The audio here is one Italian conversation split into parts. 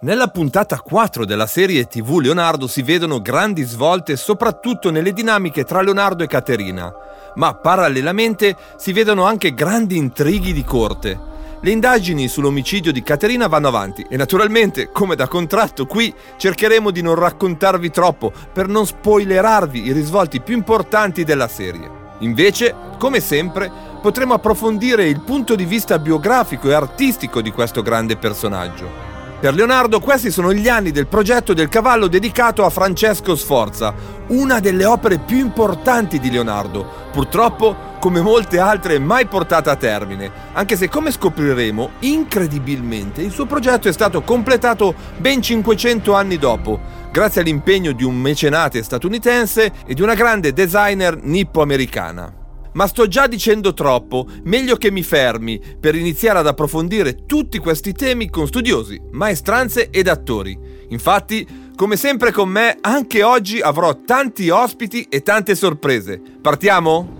Nella puntata 4 della serie TV Leonardo si vedono grandi svolte soprattutto nelle dinamiche tra Leonardo e Caterina, ma parallelamente si vedono anche grandi intrighi di corte. Le indagini sull'omicidio di Caterina vanno avanti e naturalmente, come da contratto, qui cercheremo di non raccontarvi troppo per non spoilerarvi i risvolti più importanti della serie. Invece, come sempre, potremo approfondire il punto di vista biografico e artistico di questo grande personaggio. Per Leonardo questi sono gli anni del progetto del cavallo dedicato a Francesco Sforza, una delle opere più importanti di Leonardo, purtroppo come molte altre mai portata a termine, anche se come scopriremo, incredibilmente il suo progetto è stato completato ben 500 anni dopo, grazie all'impegno di un mecenate statunitense e di una grande designer nippo-americana. Ma sto già dicendo troppo, meglio che mi fermi per iniziare ad approfondire tutti questi temi con studiosi, maestranze ed attori. Infatti, come sempre con me, anche oggi avrò tanti ospiti e tante sorprese. Partiamo?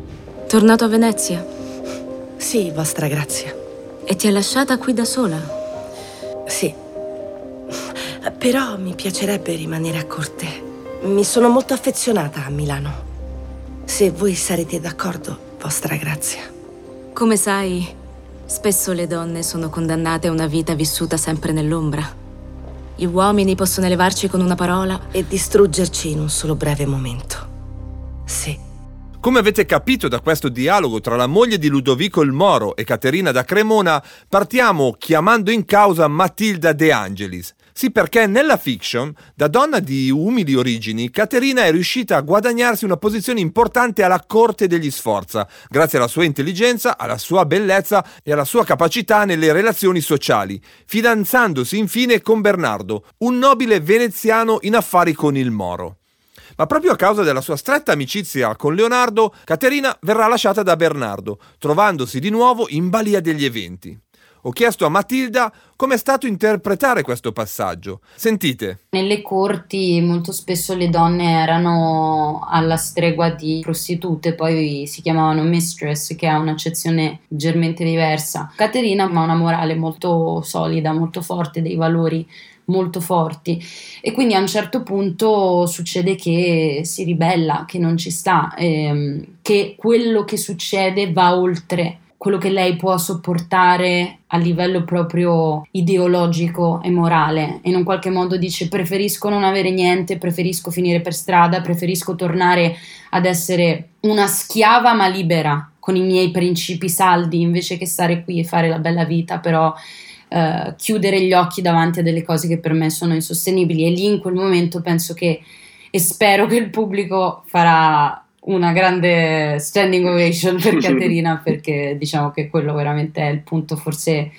Tornato a Venezia? Sì, vostra grazia. E ti ha lasciata qui da sola? Sì. Però mi piacerebbe rimanere a corte. Mi sono molto affezionata a Milano. Se voi sarete d'accordo, vostra grazia. Come sai, spesso le donne sono condannate a una vita vissuta sempre nell'ombra. Gli uomini possono elevarci con una parola e distruggerci in un solo breve momento. Sì. Come avete capito da questo dialogo tra la moglie di Ludovico il Moro e Caterina da Cremona, partiamo chiamando in causa Matilda De Angelis. Sì, perché nella fiction, da donna di umili origini, Caterina è riuscita a guadagnarsi una posizione importante alla corte degli Sforza, grazie alla sua intelligenza, alla sua bellezza e alla sua capacità nelle relazioni sociali, fidanzandosi infine con Bernardo, un nobile veneziano in affari con il Moro. Ma proprio a causa della sua stretta amicizia con Leonardo, Caterina verrà lasciata da Bernardo, trovandosi di nuovo in balia degli eventi. Ho chiesto a Matilda come è stato interpretare questo passaggio. Sentite. Nelle corti molto spesso le donne erano alla stregua di prostitute, poi si chiamavano mistress, che ha un'accezione leggermente diversa. Caterina ha una morale molto solida, molto forte, dei valori molto forti e quindi a un certo punto succede che si ribella, che non ci sta, ehm, che quello che succede va oltre quello che lei può sopportare a livello proprio ideologico e morale. E in un qualche modo dice preferisco non avere niente, preferisco finire per strada, preferisco tornare ad essere una schiava ma libera con i miei principi saldi invece che stare qui e fare la bella vita però eh, chiudere gli occhi davanti a delle cose che per me sono insostenibili e lì in quel momento penso che e spero che il pubblico farà una grande standing ovation per Caterina perché diciamo che quello veramente è il punto forse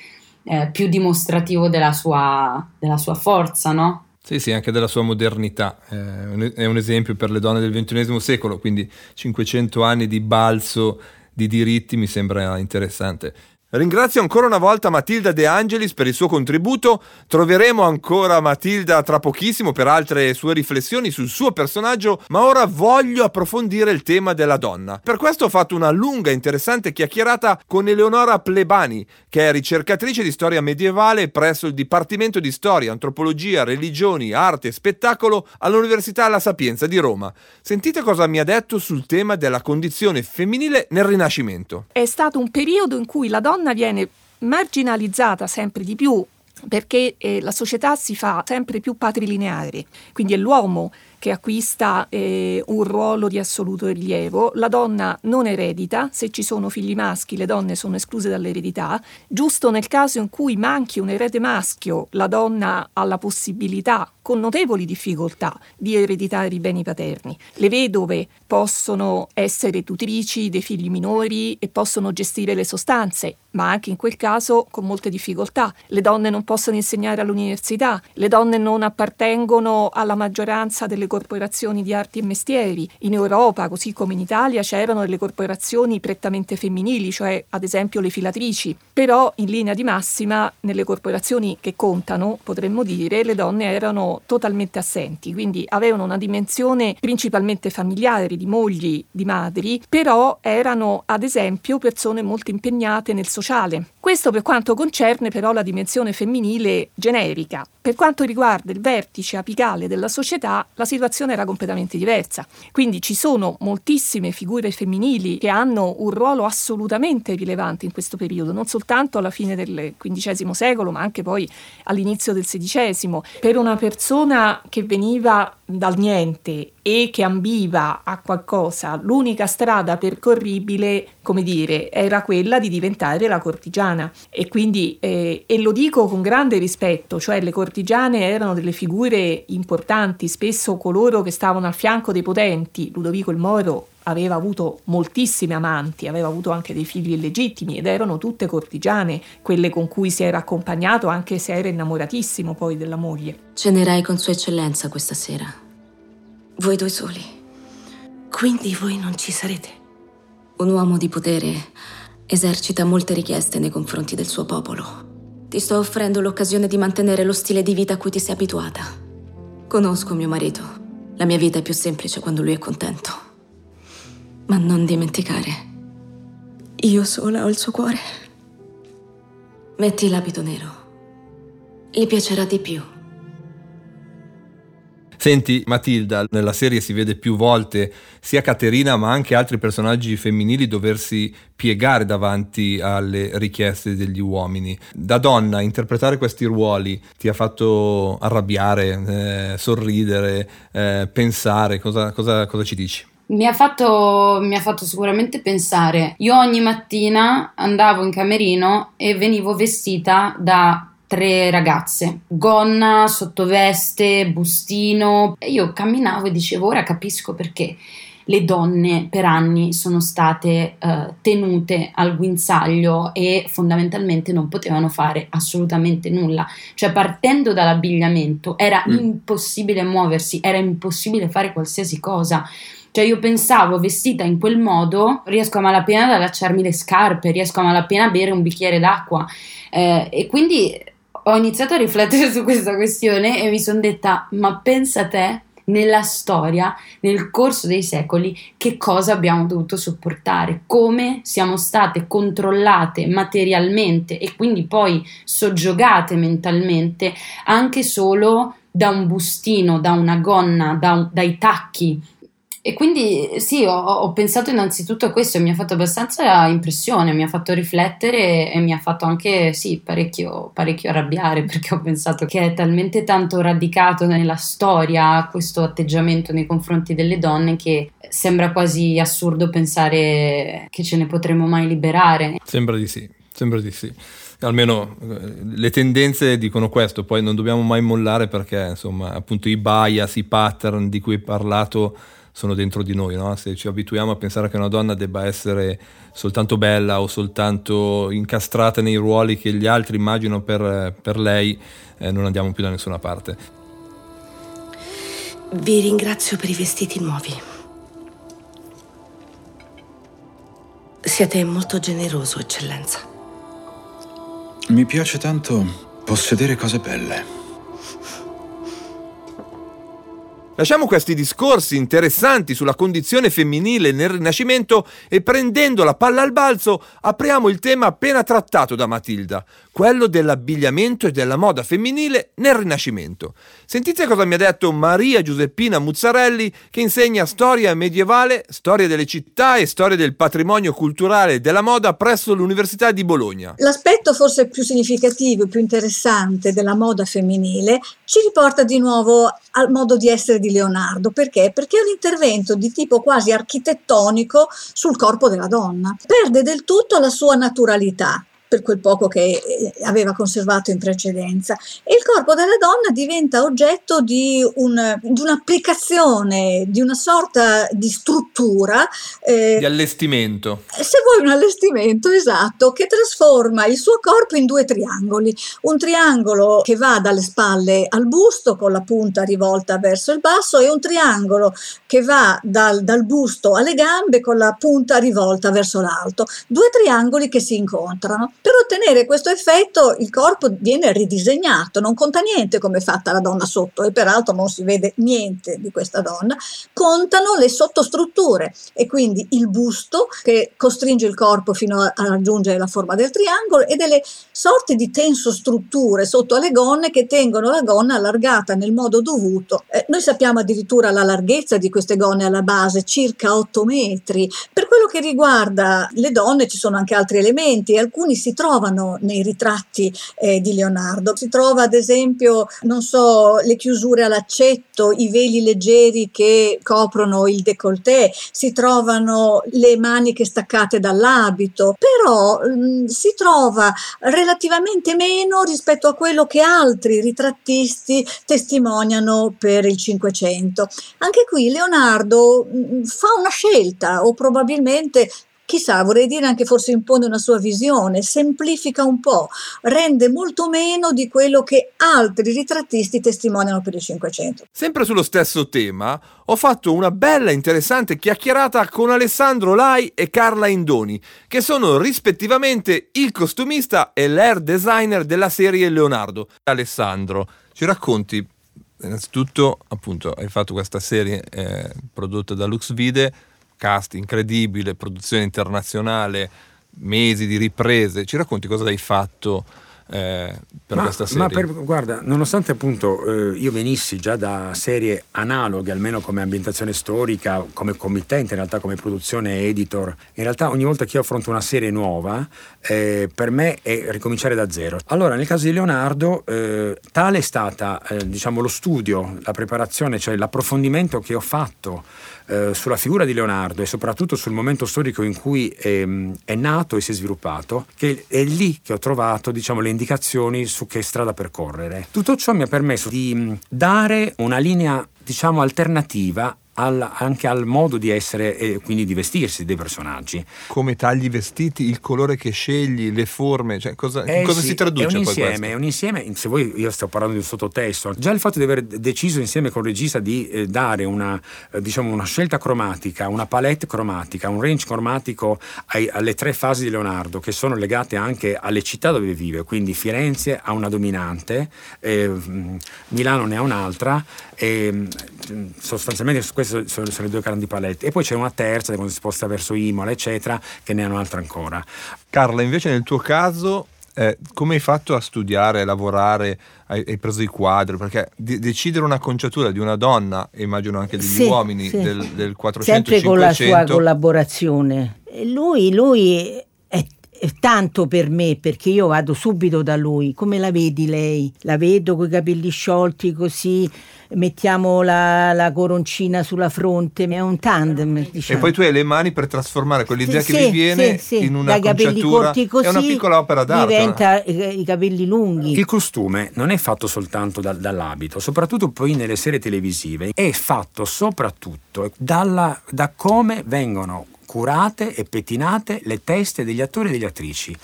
eh, più dimostrativo della sua, della sua forza, no? Sì, sì, anche della sua modernità. Eh, è un esempio per le donne del XXI secolo, quindi 500 anni di balzo di diritti mi sembra interessante. Ringrazio ancora una volta Matilda De Angelis per il suo contributo. Troveremo ancora Matilda tra pochissimo per altre sue riflessioni sul suo personaggio, ma ora voglio approfondire il tema della donna. Per questo ho fatto una lunga e interessante chiacchierata con Eleonora Plebani, che è ricercatrice di storia medievale presso il Dipartimento di Storia, Antropologia, Religioni, Arte e Spettacolo all'Università La Sapienza di Roma. Sentite cosa mi ha detto sul tema della condizione femminile nel Rinascimento. È stato un periodo in cui la donna donna viene marginalizzata sempre di più perché eh, la società si fa sempre più patrilineare, quindi è l'uomo che acquista eh, un ruolo di assoluto rilievo, la donna non eredita, se ci sono figli maschi le donne sono escluse dall'eredità, giusto nel caso in cui manchi un erede maschio la donna ha la possibilità con notevoli difficoltà di ereditare i beni paterni. Le vedove possono essere tutrici dei figli minori e possono gestire le sostanze, ma anche in quel caso con molte difficoltà. Le donne non possono insegnare all'università, le donne non appartengono alla maggioranza delle corporazioni di arti e mestieri. In Europa, così come in Italia, c'erano delle corporazioni prettamente femminili, cioè ad esempio le filatrici. Però in linea di massima, nelle corporazioni che contano, potremmo dire, le donne erano totalmente assenti, quindi avevano una dimensione principalmente familiare, di mogli, di madri, però erano ad esempio persone molto impegnate nel sociale. Questo per quanto concerne però la dimensione femminile generica. Per quanto riguarda il vertice apicale della società, la situazione era completamente diversa. Quindi ci sono moltissime figure femminili che hanno un ruolo assolutamente rilevante in questo periodo, non soltanto alla fine del XV secolo, ma anche poi all'inizio del XVI. Per una persona che veniva dal niente e che ambiva a qualcosa, l'unica strada percorribile, come dire, era quella di diventare la cortigiana. E quindi, eh, e lo dico con grande rispetto, cioè le cortigiane erano delle figure importanti, spesso coloro che stavano al fianco dei potenti. Ludovico il Moro aveva avuto moltissime amanti, aveva avuto anche dei figli illegittimi ed erano tutte cortigiane, quelle con cui si era accompagnato anche se era innamoratissimo poi della moglie. Cenerai con Sua Eccellenza questa sera. Voi due soli. Quindi voi non ci sarete? Un uomo di potere esercita molte richieste nei confronti del suo popolo. Ti sto offrendo l'occasione di mantenere lo stile di vita a cui ti sei abituata. Conosco mio marito. La mia vita è più semplice quando lui è contento. Ma non dimenticare, io sola ho il suo cuore. Metti l'abito nero. Gli piacerà di più. Senti, Matilda, nella serie si vede più volte sia Caterina ma anche altri personaggi femminili doversi piegare davanti alle richieste degli uomini. Da donna, interpretare questi ruoli ti ha fatto arrabbiare, eh, sorridere, eh, pensare, cosa, cosa, cosa ci dici? Mi ha, fatto, mi ha, fatto, sicuramente pensare. Io ogni mattina andavo in camerino e venivo vestita da tre ragazze, gonna, sottoveste, bustino. E io camminavo e dicevo, ora capisco perché le donne per anni sono state uh, tenute al guinzaglio e fondamentalmente non potevano fare assolutamente nulla. Cioè partendo dall'abbigliamento era mm. impossibile muoversi, era impossibile fare qualsiasi cosa. Cioè io pensavo vestita in quel modo riesco a malapena ad allacciarmi le scarpe, riesco a malapena a bere un bicchiere d'acqua eh, e quindi ho iniziato a riflettere su questa questione e mi sono detta, ma pensa te nella storia, nel corso dei secoli, che cosa abbiamo dovuto sopportare, come siamo state controllate materialmente e quindi poi soggiogate mentalmente anche solo da un bustino, da una gonna, da un, dai tacchi e quindi sì, ho, ho, pensato innanzitutto a questo e mi ha fatto abbastanza impressione, mi ha fatto riflettere e mi ha fatto anche sì, parecchio, parecchio arrabbiare perché ho pensato che è talmente tanto radicato nella storia questo atteggiamento nei confronti delle donne che sembra quasi assurdo pensare che ce ne potremmo mai liberare. Sembra di sì, sembra di sì almeno eh, le tendenze dicono questo, poi non dobbiamo mai mollare perché insomma appunto i bias, i pattern di cui hai parlato sono dentro di noi, no? se ci abituiamo a pensare che una donna debba essere soltanto bella o soltanto incastrata nei ruoli che gli altri immaginano per, per lei, eh, non andiamo più da nessuna parte. Vi ringrazio per i vestiti nuovi. Siete molto generoso, eccellenza. Mi piace tanto possedere cose belle. Lasciamo questi discorsi interessanti sulla condizione femminile nel Rinascimento e prendendo la palla al balzo apriamo il tema appena trattato da Matilda, quello dell'abbigliamento e della moda femminile nel Rinascimento. Sentite cosa mi ha detto Maria Giuseppina Muzzarelli che insegna storia medievale, storia delle città e storia del patrimonio culturale e della moda presso l'Università di Bologna. L'aspetto forse più significativo e più interessante della moda femminile ci riporta di nuovo al modo di essere di Leonardo. Perché? Perché è un intervento di tipo quasi architettonico sul corpo della donna. Perde del tutto la sua naturalità per quel poco che eh, aveva conservato in precedenza. E il corpo della donna diventa oggetto di, un, di un'applicazione, di una sorta di struttura. Eh, di allestimento. Se vuoi un allestimento, esatto, che trasforma il suo corpo in due triangoli. Un triangolo che va dalle spalle al busto con la punta rivolta verso il basso e un triangolo che va dal, dal busto alle gambe con la punta rivolta verso l'alto. Due triangoli che si incontrano. Per ottenere questo effetto il corpo viene ridisegnato, non conta niente come è fatta la donna sotto e peraltro non si vede niente di questa donna, contano le sottostrutture e quindi il busto che costringe il corpo fino a, raggiungere la forma del triangolo e delle sorti di tensostrutture sotto alle gonne che tengono la gonna allargata nel modo dovuto. Eh, noi sappiamo addirittura la larghezza di queste gonne alla base, circa 8 metri. Per quello che riguarda le donne ci sono anche altri elementi, alcuni si trovano nei ritratti eh, di Leonardo. Si trova ad esempio, non so, le chiusure all'accetto, i veli leggeri che coprono il décolleté, si trovano le maniche staccate dall'abito, però mh, mm, si trova relativamente meno rispetto a quello che altri ritrattisti testimoniano per il Cinquecento. Anche qui Leonardo mh, mm, fa una scelta o probabilmente chissà, vorrei dire anche forse impone una sua visione, semplifica un po', rende molto meno di quello che altri ritrattisti testimoniano per il Cinquecento. Sempre sullo stesso tema, ho fatto una bella interessante chiacchierata con Alessandro Lai e Carla Indoni, che sono rispettivamente il costumista e l'air designer della serie Leonardo. Alessandro, ci racconti innanzitutto, appunto, hai fatto questa serie eh, prodotta da Luxvide cast incredibile, produzione internazionale, mesi di riprese. Ci racconti cosa hai fatto eh, per ma, questa serie? Ma per, guarda, nonostante appunto eh, io venissi già da serie analoghe, almeno come ambientazione storica, come committente, in realtà come produzione editor, in realtà ogni volta che io affronto una serie nuova, eh, per me è ricominciare da zero. Allora, nel caso di Leonardo, eh, tale è stata eh, diciamo, lo studio, la preparazione, cioè l'approfondimento che ho fatto eh, sulla figura di Leonardo e soprattutto sul momento storico in cui è, è, nato e si è sviluppato, che è lì che ho trovato diciamo, le indicazioni su che strada percorrere. Tutto ciò mi ha permesso di dare una linea diciamo, alternativa al, anche al modo di essere e quindi di vestirsi dei personaggi. Come tagli i vestiti, il colore che scegli, le forme, cioè cosa, eh cosa sì, si traduce è un insieme, È un insieme, se vuoi io sto parlando di un sottotesto, già il fatto di aver deciso insieme con il regista di eh, dare una, eh, diciamo una scelta cromatica, una palette cromatica, un range cromatico ai, alle tre fasi di Leonardo che sono legate anche alle città dove vive, quindi Firenze ha una dominante, eh, Milano ne ha un'altra e sostanzialmente queste sono, sono, le due grandi palette. E poi c'è una terza quando si sposta verso Imola, eccetera, che ne ha un'altra ancora. Carla, invece nel tuo caso eh, come hai fatto a studiare, a lavorare, hai, hai preso i quadri? Perché de- decidere una conciatura di una donna, e immagino anche degli sì, uomini sì. Del, del 400 Sempre con la sua collaborazione. Lui, lui è tanto per me perché io vado subito da lui. Come la vedi lei? La vedo con i capelli sciolti così, mettiamo la, la coroncina sulla fronte, è un tandem. Diciamo. E poi tu hai le mani per trasformare quell'idea sì, che sì, vi viene sì, in una così, è una piccola opera d'arte. Diventa i, i capelli lunghi. Il costume non è fatto soltanto da, dall'abito, soprattutto poi nelle serie televisive, è fatto soprattutto dalla, da come vengono curate e pettinate le teste degli attori e delle attrici.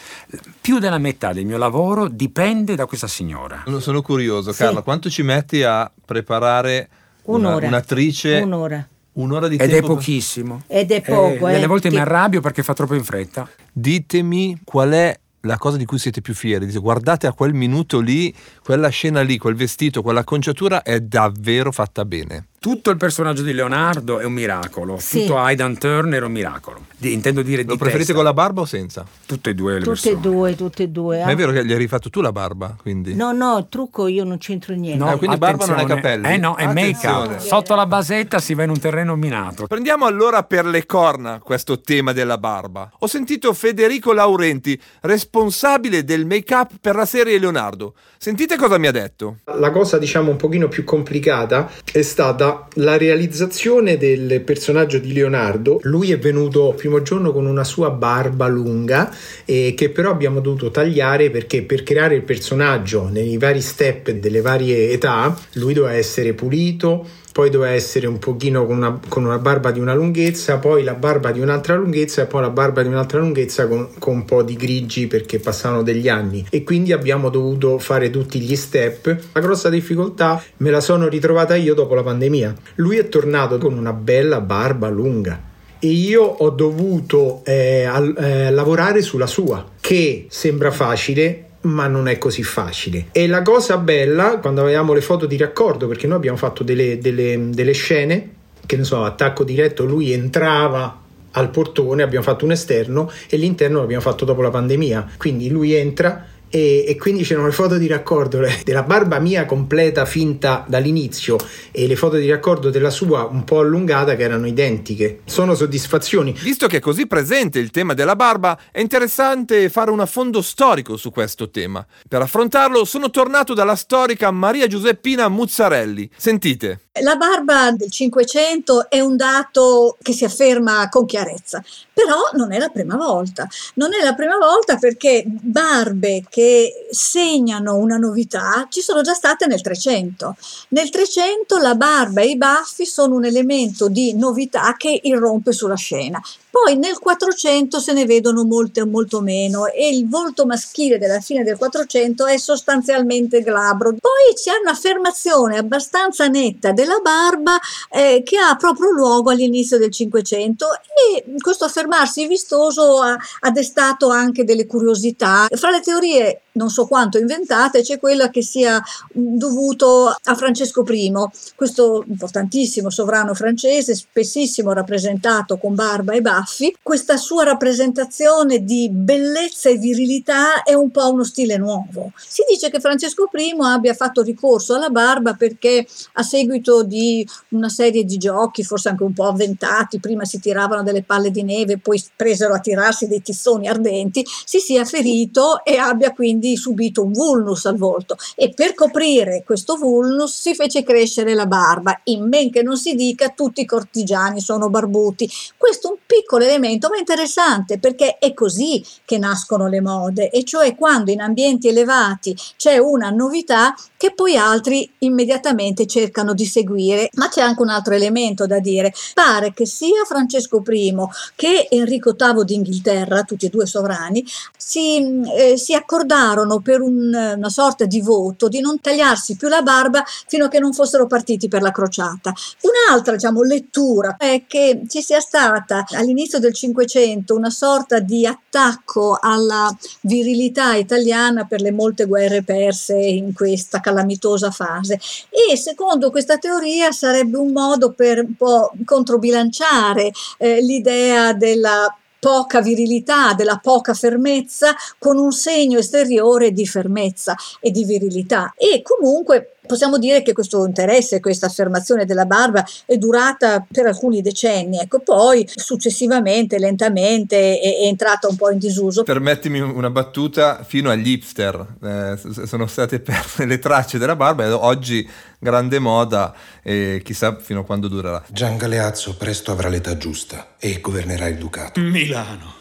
Più della metà del mio lavoro dipende da questa signora. Sono curioso, Carla, quanto ci metti a preparare una, un'attrice? Un'ora. Un'ora di Ed tempo? è pochissimo. Ed è poco. Eh, eh. Delle volte ti... mi arrabbio perché fa troppo in fretta. Ditemi qual è la cosa di cui siete più fieri. Dite, guardate a quel minuto lì, quella scena lì, quel vestito, quella conciatura è davvero fatta bene tutto il personaggio di Leonardo è un miracolo, sì. tutto Aidan Turner è un miracolo. Di, intendo dire Lo di preferite testa. con la barba o senza? Tutte e due le tutte persone. Tutte e due, tutte e due. Ma è vero che gli hai rifatto tu la barba, quindi? No, no, trucco io non c'entro niente. No, ah, quindi barba non è capelli? Eh no, è make-up. Sotto la basetta si va in un terreno minato. Prendiamo allora per le corna questo tema della barba. Ho sentito Federico Laurenti, responsabile del make-up per la serie Leonardo. Sentite cosa mi ha detto. La cosa diciamo un pochino più complicata è stata la realizzazione del personaggio di Leonardo. Lui è venuto il primo giorno con una sua barba lunga eh, che però abbiamo dovuto tagliare perché per creare il personaggio nei vari step delle varie età lui doveva essere pulito poi doveva essere un pochino con una, con una, barba di una lunghezza, poi la barba di un'altra lunghezza e poi la barba di un'altra lunghezza con, con un po' di grigi perché passavano degli anni e quindi abbiamo dovuto fare tutti gli step. La grossa difficoltà me la sono ritrovata io dopo la pandemia. Lui è tornato con una bella barba lunga e io ho dovuto eh, al, eh, lavorare sulla sua, che sembra facile, ma non è così facile. E la cosa bella, quando avevamo le foto di raccordo, perché noi abbiamo fatto delle, delle, delle scene, che ne so, attacco diretto, lui entrava al portone, abbiamo fatto un esterno e l'interno l'abbiamo fatto dopo la pandemia. Quindi lui entra e, e, quindi c'erano le foto di raccordo della barba mia completa finta dall'inizio e le foto di raccordo della sua un po' allungata che erano identiche. Sono soddisfazioni. Visto che è così presente il tema della barba, è interessante fare un affondo storico su questo tema. Per affrontarlo sono tornato dalla storica Maria Giuseppina Muzzarelli. Sentite. La barba del Cinquecento è un dato che si afferma con chiarezza, però non è la prima volta. Non è la prima volta perché barbe che segnano una novità ci sono già state nel Trecento. Nel Trecento la barba e i baffi sono un elemento di novità che irrompe sulla scena. Poi nel 400 se ne vedono molte, molto meno e il volto maschile della fine del 400 è sostanzialmente glabro. Poi c'è un'affermazione abbastanza netta della barba eh, che ha proprio luogo all'inizio del 500 e questo affermarsi vistoso ha, ha destato anche delle curiosità. Fra le teorie non so quanto inventate, c'è quella che sia dovuto a Francesco I, questo importantissimo sovrano francese, spessissimo rappresentato con barba e baffi Raffi, questa sua rappresentazione di bellezza e virilità è un po' uno stile nuovo. Si dice che Francesco I abbia fatto ricorso alla barba perché a seguito di una serie di giochi, forse anche un po' avventati, prima si tiravano delle palle di neve, poi presero a tirarsi dei tizzoni ardenti, si sia ferito e abbia quindi subito un vulnus al volto e per coprire questo vulnus si fece crescere la barba, in men che non si dica tutti i cortigiani sono barbuti. Questo è un piccolo piccolo elemento, ma interessante perché è così che nascono le mode, e cioè quando in ambienti elevati c'è una novità che poi altri immediatamente cercano di seguire. Ma c'è anche un altro elemento da dire. Pare che sia Francesco I che Enrico VIII d'Inghilterra, tutti e due sovrani, si, eh, si accordarono per un, una sorta di voto di non tagliarsi più la barba fino a che non fossero partiti per la crociata. Un'altra diciamo, lettura è che ci sia stata all'inizio all'inizio del Cinquecento una sorta di attacco alla virilità italiana per le molte guerre perse in questa calamitosa fase e secondo questa teoria sarebbe un modo per un po' controbilanciare eh, l'idea della poca virilità, della poca fermezza, con un segno esteriore di fermezza e di virilità. E comunque Possiamo dire che questo interesse, questa affermazione della barba è durata per alcuni decenni, ecco, poi successivamente, lentamente è, è entrata un po' in disuso. Permettimi una battuta, fino agli hipster eh, sono state perse le tracce della barba e oggi grande moda e chissà fino a quando durerà. Gian Galeazzo presto avrà l'età giusta e governerà il ducato. Milano.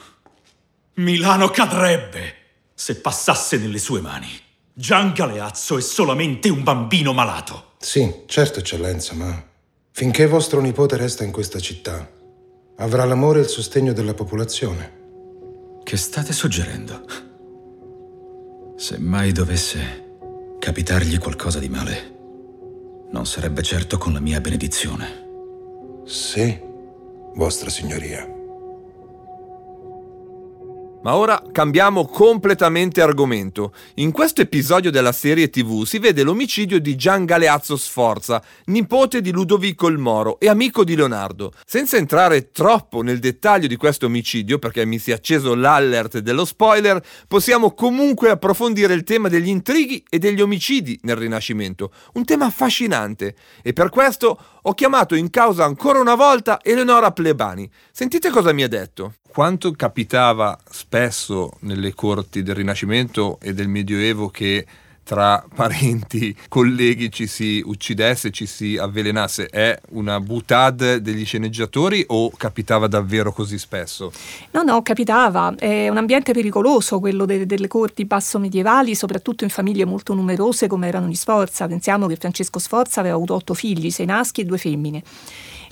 Milano cadrebbe se passasse nelle sue mani. Gian Galeazzo è solamente un bambino malato. Sì, certo, eccellenza, ma finché vostro nipote resta in questa città, avrà l'amore e il sostegno della popolazione. Che state suggerendo? Se mai dovesse capitargli qualcosa di male, non sarebbe certo con la mia benedizione. Sì, vostra signoria. Ma ora cambiamo completamente argomento. In questo episodio della serie TV si vede l'omicidio di Gian Galeazzo Sforza, nipote di Ludovico il Moro e amico di Leonardo. Senza entrare troppo nel dettaglio di questo omicidio, perché mi si è acceso l'allert dello spoiler, possiamo comunque approfondire il tema degli intrighi e degli omicidi nel Rinascimento. Un tema affascinante. E per questo ho chiamato in causa ancora una volta Eleonora Plebani. Sentite cosa mi ha detto quanto capitava spesso nelle corti del Rinascimento e del Medioevo che tra parenti, colleghi ci si uccidesse, ci si avvelenasse, è una butade degli sceneggiatori o capitava davvero così spesso? No, no, capitava. È un ambiente pericoloso quello de- delle corti basso medievali, soprattutto in famiglie molto numerose come erano gli Sforza. Pensiamo che Francesco Sforza aveva avuto otto figli, sei maschi e due femmine.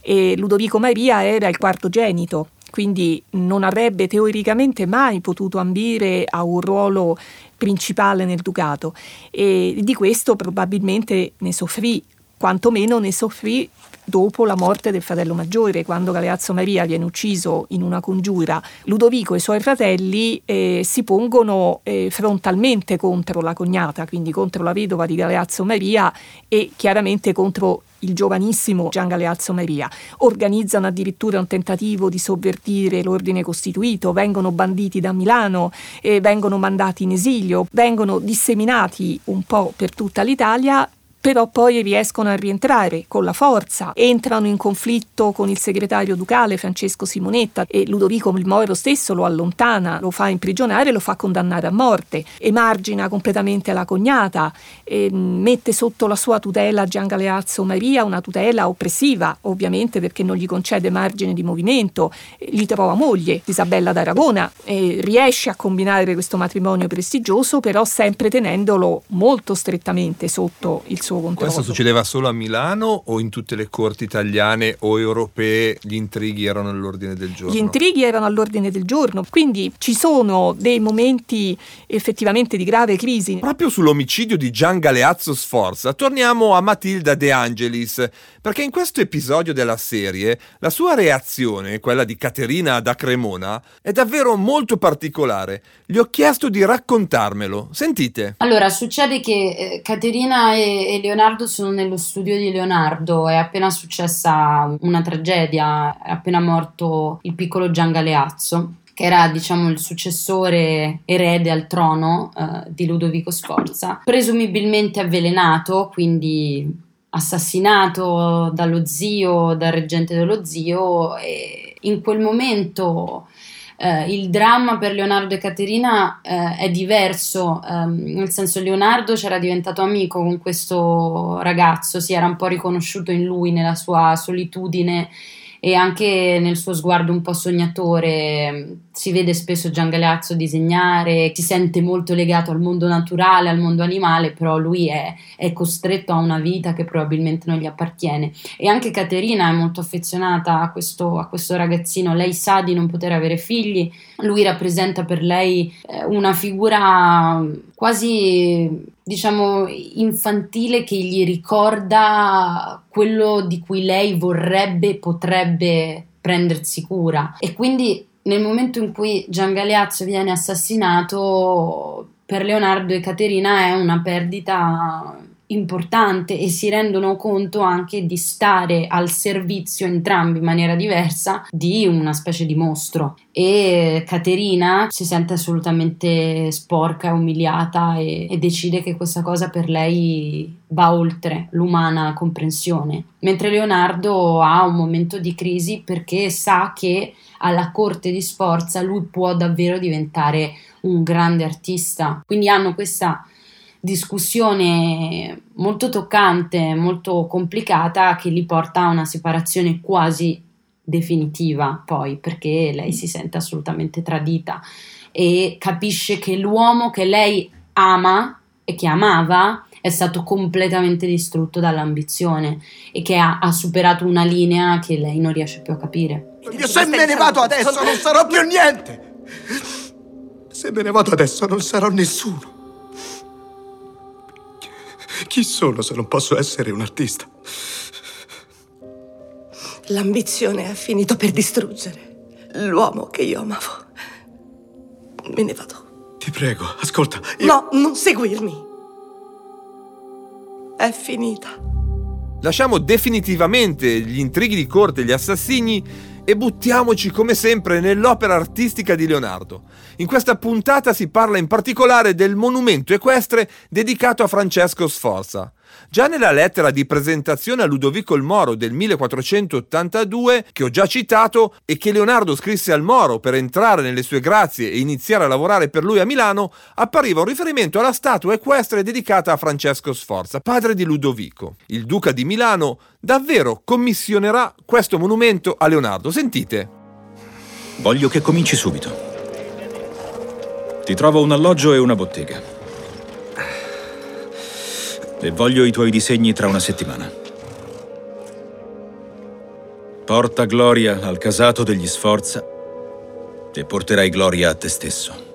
E Ludovico Maria era il quartogenito quindi non avrebbe teoricamente mai potuto ambire a un ruolo principale nel ducato. E di questo probabilmente ne soffrì quantomeno ne soffrì dopo la morte del fratello maggiore, quando Galeazzo Maria viene ucciso in una congiura, Ludovico e i suoi fratelli eh, si pongono eh, frontalmente contro la cognata, quindi contro la vedova di Galeazzo Maria e chiaramente contro il giovanissimo Gian Galeazzo Maria. Organizzano addirittura un tentativo di sovvertire l'ordine costituito, vengono banditi da Milano, eh, vengono mandati in esilio, vengono disseminati un po' per tutta l'Italia però poi riescono a rientrare con la forza, entrano in conflitto con il segretario ducale Francesco Simonetta e Ludovico il Moro stesso lo allontana, lo fa imprigionare, lo fa condannare a morte, emargina completamente la cognata, mette sotto la sua tutela Gian Galeazzo Maria, una tutela oppressiva ovviamente perché non gli concede margine di movimento, gli trova moglie, Isabella d'Aragona, e riesce a combinare questo matrimonio prestigioso però sempre tenendolo molto strettamente sotto il suo suo controllo. Questo succedeva solo a Milano o in tutte le corti italiane o europee gli intrighi erano all'ordine del giorno? Gli intrighi erano all'ordine del giorno, quindi ci sono dei momenti effettivamente di grave crisi. Proprio sull'omicidio di Gian Galeazzo Sforza torniamo a Matilda De Angelis, perché in questo episodio della serie la sua reazione, quella di Caterina da Cremona, è davvero molto particolare. Gli ho chiesto di raccontarmelo. Sentite. Allora, succede che eh, Caterina e, e Leonardo sono nello studio di Leonardo, è appena successa una tragedia, è appena morto il piccolo Gian Galeazzo che era diciamo il successore erede al trono eh, di Ludovico Sforza, presumibilmente avvelenato, quindi assassinato dallo zio, dal reggente dello zio e in quel momento eh, il dramma per Leonardo e Caterina eh, è diverso, ehm, nel senso Leonardo c'era diventato amico con questo ragazzo, si era un po' riconosciuto in lui, nella sua solitudine e anche nel suo sguardo un po' sognatore si vede spesso Gian Galeazzo disegnare, si sente molto legato al mondo naturale, al mondo animale, però lui è, è, costretto a una vita che probabilmente non gli appartiene. E anche Caterina è molto affezionata a questo, a questo ragazzino, lei sa di non poter avere figli, lui rappresenta per lei eh, una figura quasi diciamo infantile che gli ricorda quello di cui lei vorrebbe potrebbe prendersi cura. E quindi nel momento in cui Gian Galeazzo viene assassinato per Leonardo e Caterina è una perdita importante e si rendono conto anche di stare al servizio entrambi in maniera diversa di una specie di mostro. E Caterina si sente assolutamente sporca umiliata e, e decide che questa cosa per lei va oltre l'umana comprensione. Mentre Leonardo ha un momento di crisi perché sa che alla corte di Sforza lui può davvero diventare un grande artista. Quindi hanno questa discussione molto toccante, molto complicata che li porta a una separazione quasi definitiva poi perché lei si sente assolutamente tradita e capisce che l'uomo che lei ama e che amava è stato completamente distrutto dall'ambizione e che ha, ha superato una linea che lei non riesce più a capire. Io se me ne vado adesso non sarò più niente! Se me ne vado adesso non sarò nessuno. Chi sono se non posso essere un artista? L'ambizione ha finito per distruggere l'uomo che io amavo. Me ne vado. Ti prego, ascolta. Io... No, non seguirmi. È finita. Lasciamo definitivamente gli intrighi di corte e gli assassini e buttiamoci come sempre nell'opera artistica di Leonardo. In questa puntata si parla in particolare del monumento equestre dedicato a Francesco Sforza. Già nella lettera di presentazione a Ludovico il Moro del 1482, che ho già citato e che Leonardo scrisse al Moro per entrare nelle sue grazie e iniziare a lavorare per lui a Milano, appariva un riferimento alla statua equestre dedicata a Francesco Sforza, padre di Ludovico. Il duca di Milano davvero commissionerà questo monumento a Leonardo. Sentite. Voglio che cominci subito. Ti trovo un alloggio e una bottega e voglio i tuoi disegni tra una settimana. Porta gloria al casato degli Sforza e porterai gloria a te stesso.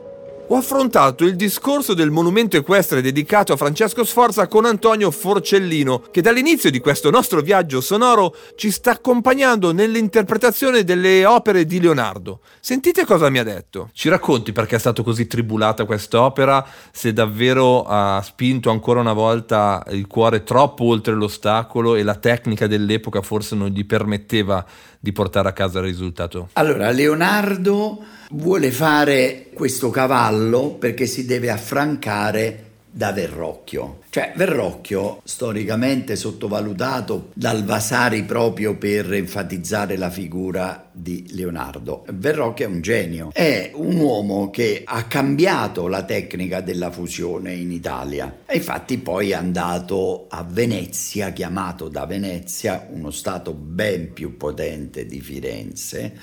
Ho affrontato il discorso del monumento equestre dedicato a Francesco Sforza con Antonio Forcellino, che dall'inizio di questo nostro viaggio sonoro ci sta accompagnando nell'interpretazione delle opere di Leonardo. Sentite cosa mi ha detto. Ci racconti perché è stato così tribulata quest'opera, se davvero ha spinto ancora una volta il cuore troppo oltre l'ostacolo e la tecnica dell'epoca forse non gli permetteva di portare a casa il risultato? Allora, Leonardo vuole fare questo cavallo perché si deve affrancare da Verrocchio. Cioè, Verrocchio, storicamente sottovalutato dal Vasari proprio per enfatizzare la figura di Leonardo. Verrocchio è un genio, è un uomo che ha cambiato la tecnica della fusione in Italia e infatti poi è andato a Venezia, chiamato da Venezia, uno stato ben più potente di Firenze,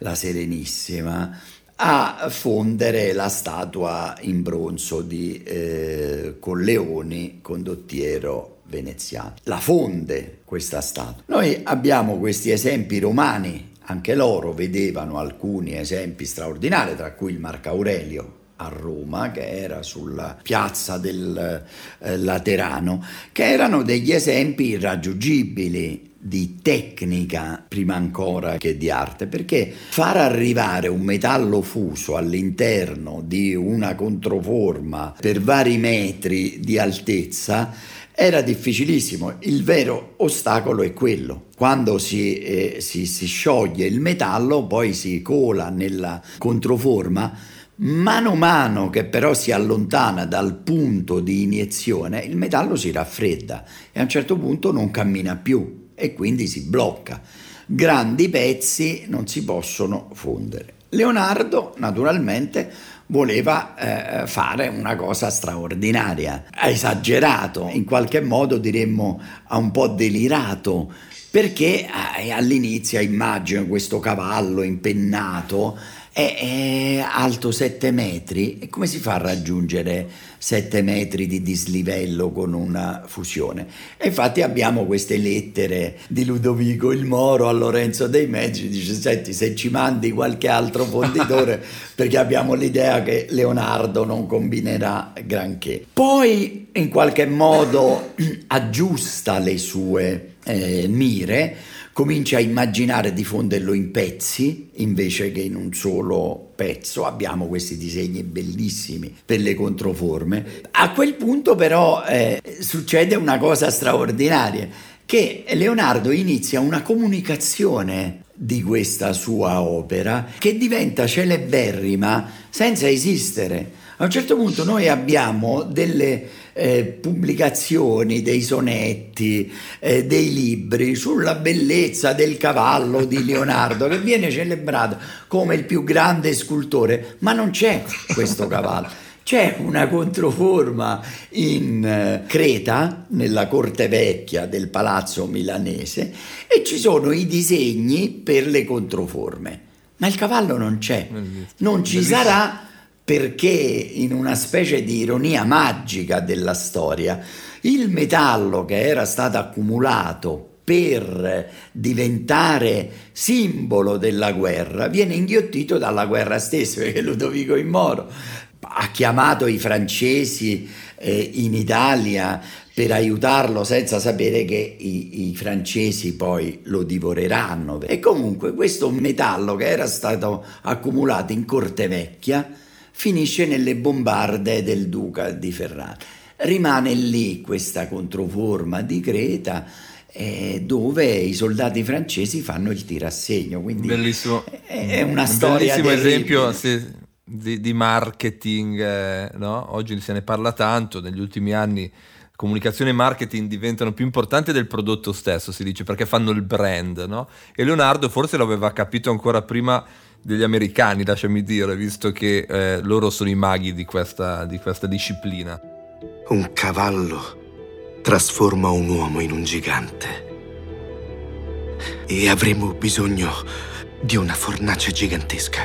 la Serenissima, a fondere la statua in bronzo di eh, Colleoni, condottiero veneziano. La fonde questa statua. Noi abbiamo questi esempi romani, anche loro vedevano alcuni esempi straordinari, tra cui il Marco Aurelio a Roma, che era sulla piazza del eh, Laterano, che erano degli esempi irraggiungibili di tecnica prima ancora che di arte, perché far arrivare un metallo fuso all'interno di una controforma per vari metri di altezza era difficilissimo. Il vero ostacolo è quello. Quando si, eh, si, si scioglie il metallo, poi si cola nella controforma, Mano a mano che però si allontana dal punto di iniezione, il metallo si raffredda e a un certo punto non cammina più e quindi si blocca. Grandi pezzi non si possono fondere. Leonardo naturalmente voleva eh, fare una cosa straordinaria, ha esagerato, in qualche modo diremmo ha un po' delirato, perché eh, all'inizio immagino questo cavallo impennato è, è alto 7 metri e come si fa a raggiungere 7 metri di dislivello con una fusione? E infatti abbiamo queste lettere di Ludovico il Moro a Lorenzo dei Medici, dice senti se ci mandi qualche altro fonditore perché abbiamo l'idea che Leonardo non combinerà granché. Poi in qualche modo aggiusta le sue eh, mire comincia a immaginare di fonderlo in pezzi invece che in un solo pezzo. Abbiamo questi disegni bellissimi per le controforme. A quel punto però eh, succede una cosa straordinaria, che Leonardo inizia una comunicazione di questa sua opera che diventa celeberrima senza esistere. A un certo punto noi abbiamo delle eh, pubblicazioni, dei sonetti, eh, dei libri sulla bellezza del cavallo di Leonardo che viene celebrato come il più grande scultore, ma non c'è questo cavallo. C'è una controforma in eh, Creta, nella corte vecchia del palazzo milanese, e ci sono i disegni per le controforme. Ma il cavallo non c'è, non ci sarà perché in una specie di ironia magica della storia, il metallo che era stato accumulato per diventare simbolo della guerra viene inghiottito dalla guerra stessa, perché Ludovico Immoro ha chiamato i francesi eh, in Italia per aiutarlo senza sapere che i, i, francesi poi lo divoreranno. E comunque questo metallo che era stato accumulato in Corte Vecchia finisce nelle bombarde del duca di Ferrara. Rimane lì questa controforma di Creta eh, dove i soldati francesi fanno il tirassegno. Quindi bellissimo, è una storia. Bellissimo esempio sì, di, di, marketing, eh, no? oggi se ne parla tanto, negli ultimi anni comunicazione e marketing diventano più importanti del prodotto stesso, si dice, perché fanno il brand, no? E Leonardo forse l'aveva capito ancora prima degli americani, lasciami dire, visto che eh, loro sono i maghi di questa, di questa disciplina. Un cavallo trasforma un uomo in un gigante. E avremo bisogno di una fornace gigantesca.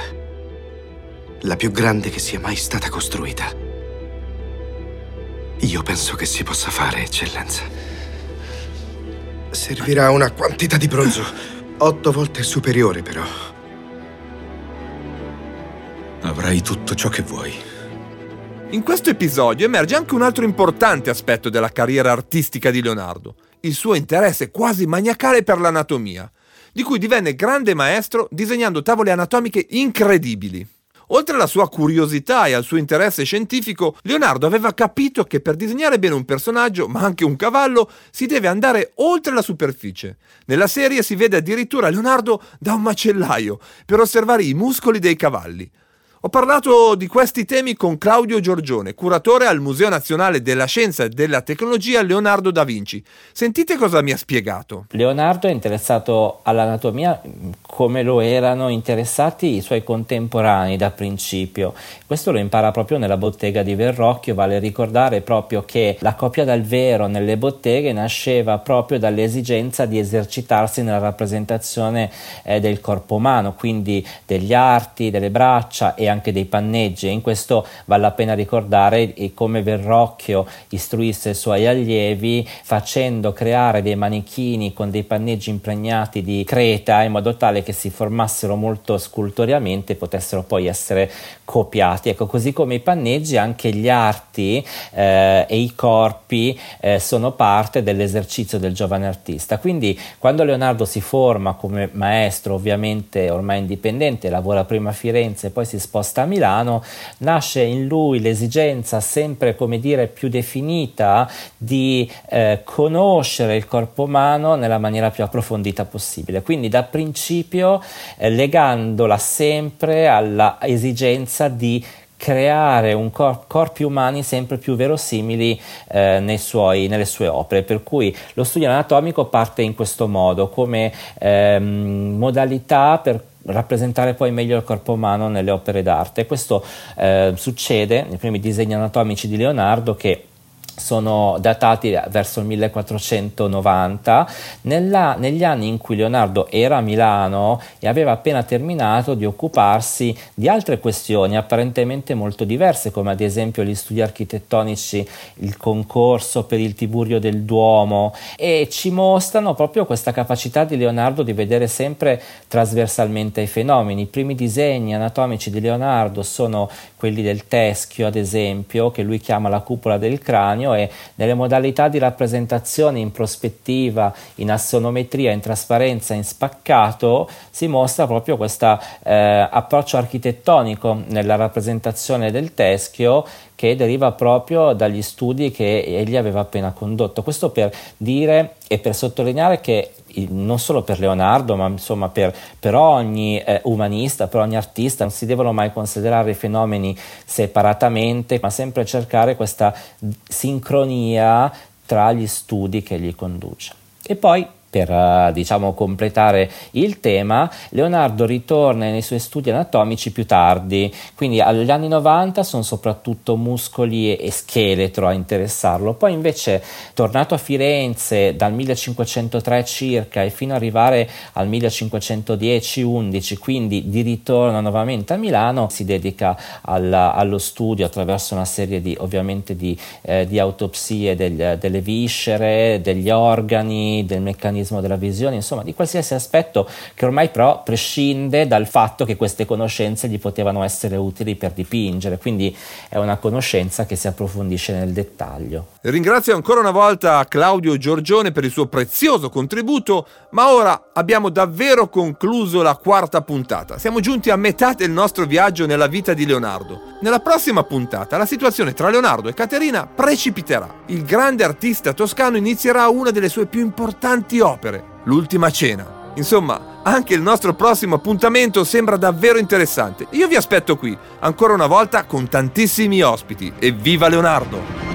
La più grande che sia mai stata costruita. Io penso che si possa fare, eccellenza. Servirà una quantità di bronzo otto volte superiore, però. Avrai tutto ciò che vuoi. In questo episodio emerge anche un altro importante aspetto della carriera artistica di Leonardo, il suo interesse quasi maniacale per l'anatomia, di cui divenne grande maestro disegnando tavole anatomiche incredibili. Oltre alla sua curiosità e al suo interesse scientifico, Leonardo aveva capito che per disegnare bene un personaggio, ma anche un cavallo, si deve andare oltre la superficie. Nella serie si vede addirittura Leonardo da un macellaio per osservare i muscoli dei cavalli. Ho parlato di questi temi con Claudio Giorgione, curatore al Museo Nazionale della Scienza e della Tecnologia Leonardo da Vinci. Sentite cosa mi ha spiegato. Leonardo è interessato all'anatomia come lo erano interessati i suoi contemporanei da principio. Questo lo impara proprio nella bottega di Verrocchio, vale ricordare proprio che la copia dal vero nelle botteghe nasceva proprio dall'esigenza di esercitarsi nella rappresentazione eh, del corpo umano, quindi degli arti, delle braccia e anche dei panneggi. In questo vale la pena ricordare come Verrocchio istruisse i suoi allievi facendo creare dei manichini con dei panneggi impregnati di creta in modo tale che si formassero molto scultoriamente e potessero poi essere copiati. Ecco, così come i panneggi, anche gli arti eh, e i corpi eh, sono parte dell'esercizio del giovane artista. Quindi quando Leonardo si forma come maestro, ovviamente ormai indipendente, lavora prima a Firenze e poi si sposta sposta a Milano, nasce in lui l'esigenza sempre, come dire, più definita di eh, conoscere il corpo umano nella maniera più approfondita possibile. Quindi da principio eh, legandola sempre alla esigenza di creare un cor- corpi umani sempre più verosimili eh, suoi, nelle sue opere, per cui lo studio anatomico parte in questo modo come ehm, modalità per rappresentare poi meglio il corpo umano nelle opere d'arte. Questo eh, succede nei primi disegni anatomici di Leonardo che sono datati verso il 1490, Nella, negli anni in cui Leonardo era a Milano e aveva appena terminato di occuparsi di altre questioni apparentemente molto diverse, come ad esempio gli studi architettonici, il concorso per il Tiburio del Duomo, e ci mostrano proprio questa capacità di Leonardo di vedere sempre trasversalmente i fenomeni. I primi disegni anatomici di Leonardo sono quelli del teschio, ad esempio, che lui chiama la cupola del cranio, disegno e nelle modalità di rappresentazione in prospettiva, in assonometria, in trasparenza, in spaccato, si mostra proprio questo eh, approccio architettonico nella rappresentazione del teschio che deriva proprio dagli studi che egli aveva appena condotto. Questo per dire e per sottolineare che non solo per Leonardo, ma insomma per, per ogni eh, umanista, per ogni artista, non si devono mai considerare i fenomeni separatamente, ma sempre cercare questa sincronia tra gli studi che gli conduce. E poi per eh, diciamo completare il tema, Leonardo ritorna nei suoi studi anatomici più tardi, quindi agli anni 90 sono soprattutto muscoli e scheletro a interessarlo, poi invece tornato a Firenze dal 1503 circa e fino ad arrivare al 1510-11, quindi di ritorno nuovamente a Milano, si dedica alla, allo studio attraverso una serie di ovviamente di, eh, di autopsie del, delle viscere, degli organi, del meccanismo meccanismo della visione, insomma di qualsiasi aspetto che ormai però prescinde dal fatto che queste conoscenze gli potevano essere utili per dipingere, quindi è una conoscenza che si approfondisce nel dettaglio. Ringrazio ancora una volta Claudio Giorgione per il suo prezioso contributo, ma ora abbiamo davvero concluso la quarta puntata. Siamo giunti a metà del nostro viaggio nella vita di Leonardo. Nella prossima puntata la situazione tra Leonardo e Caterina precipiterà. Il grande artista toscano inizierà una delle sue più importanti opere, L'ultima cena. Insomma, anche il nostro prossimo appuntamento sembra davvero interessante. Io vi aspetto qui, ancora una volta con tantissimi ospiti. E viva Leonardo!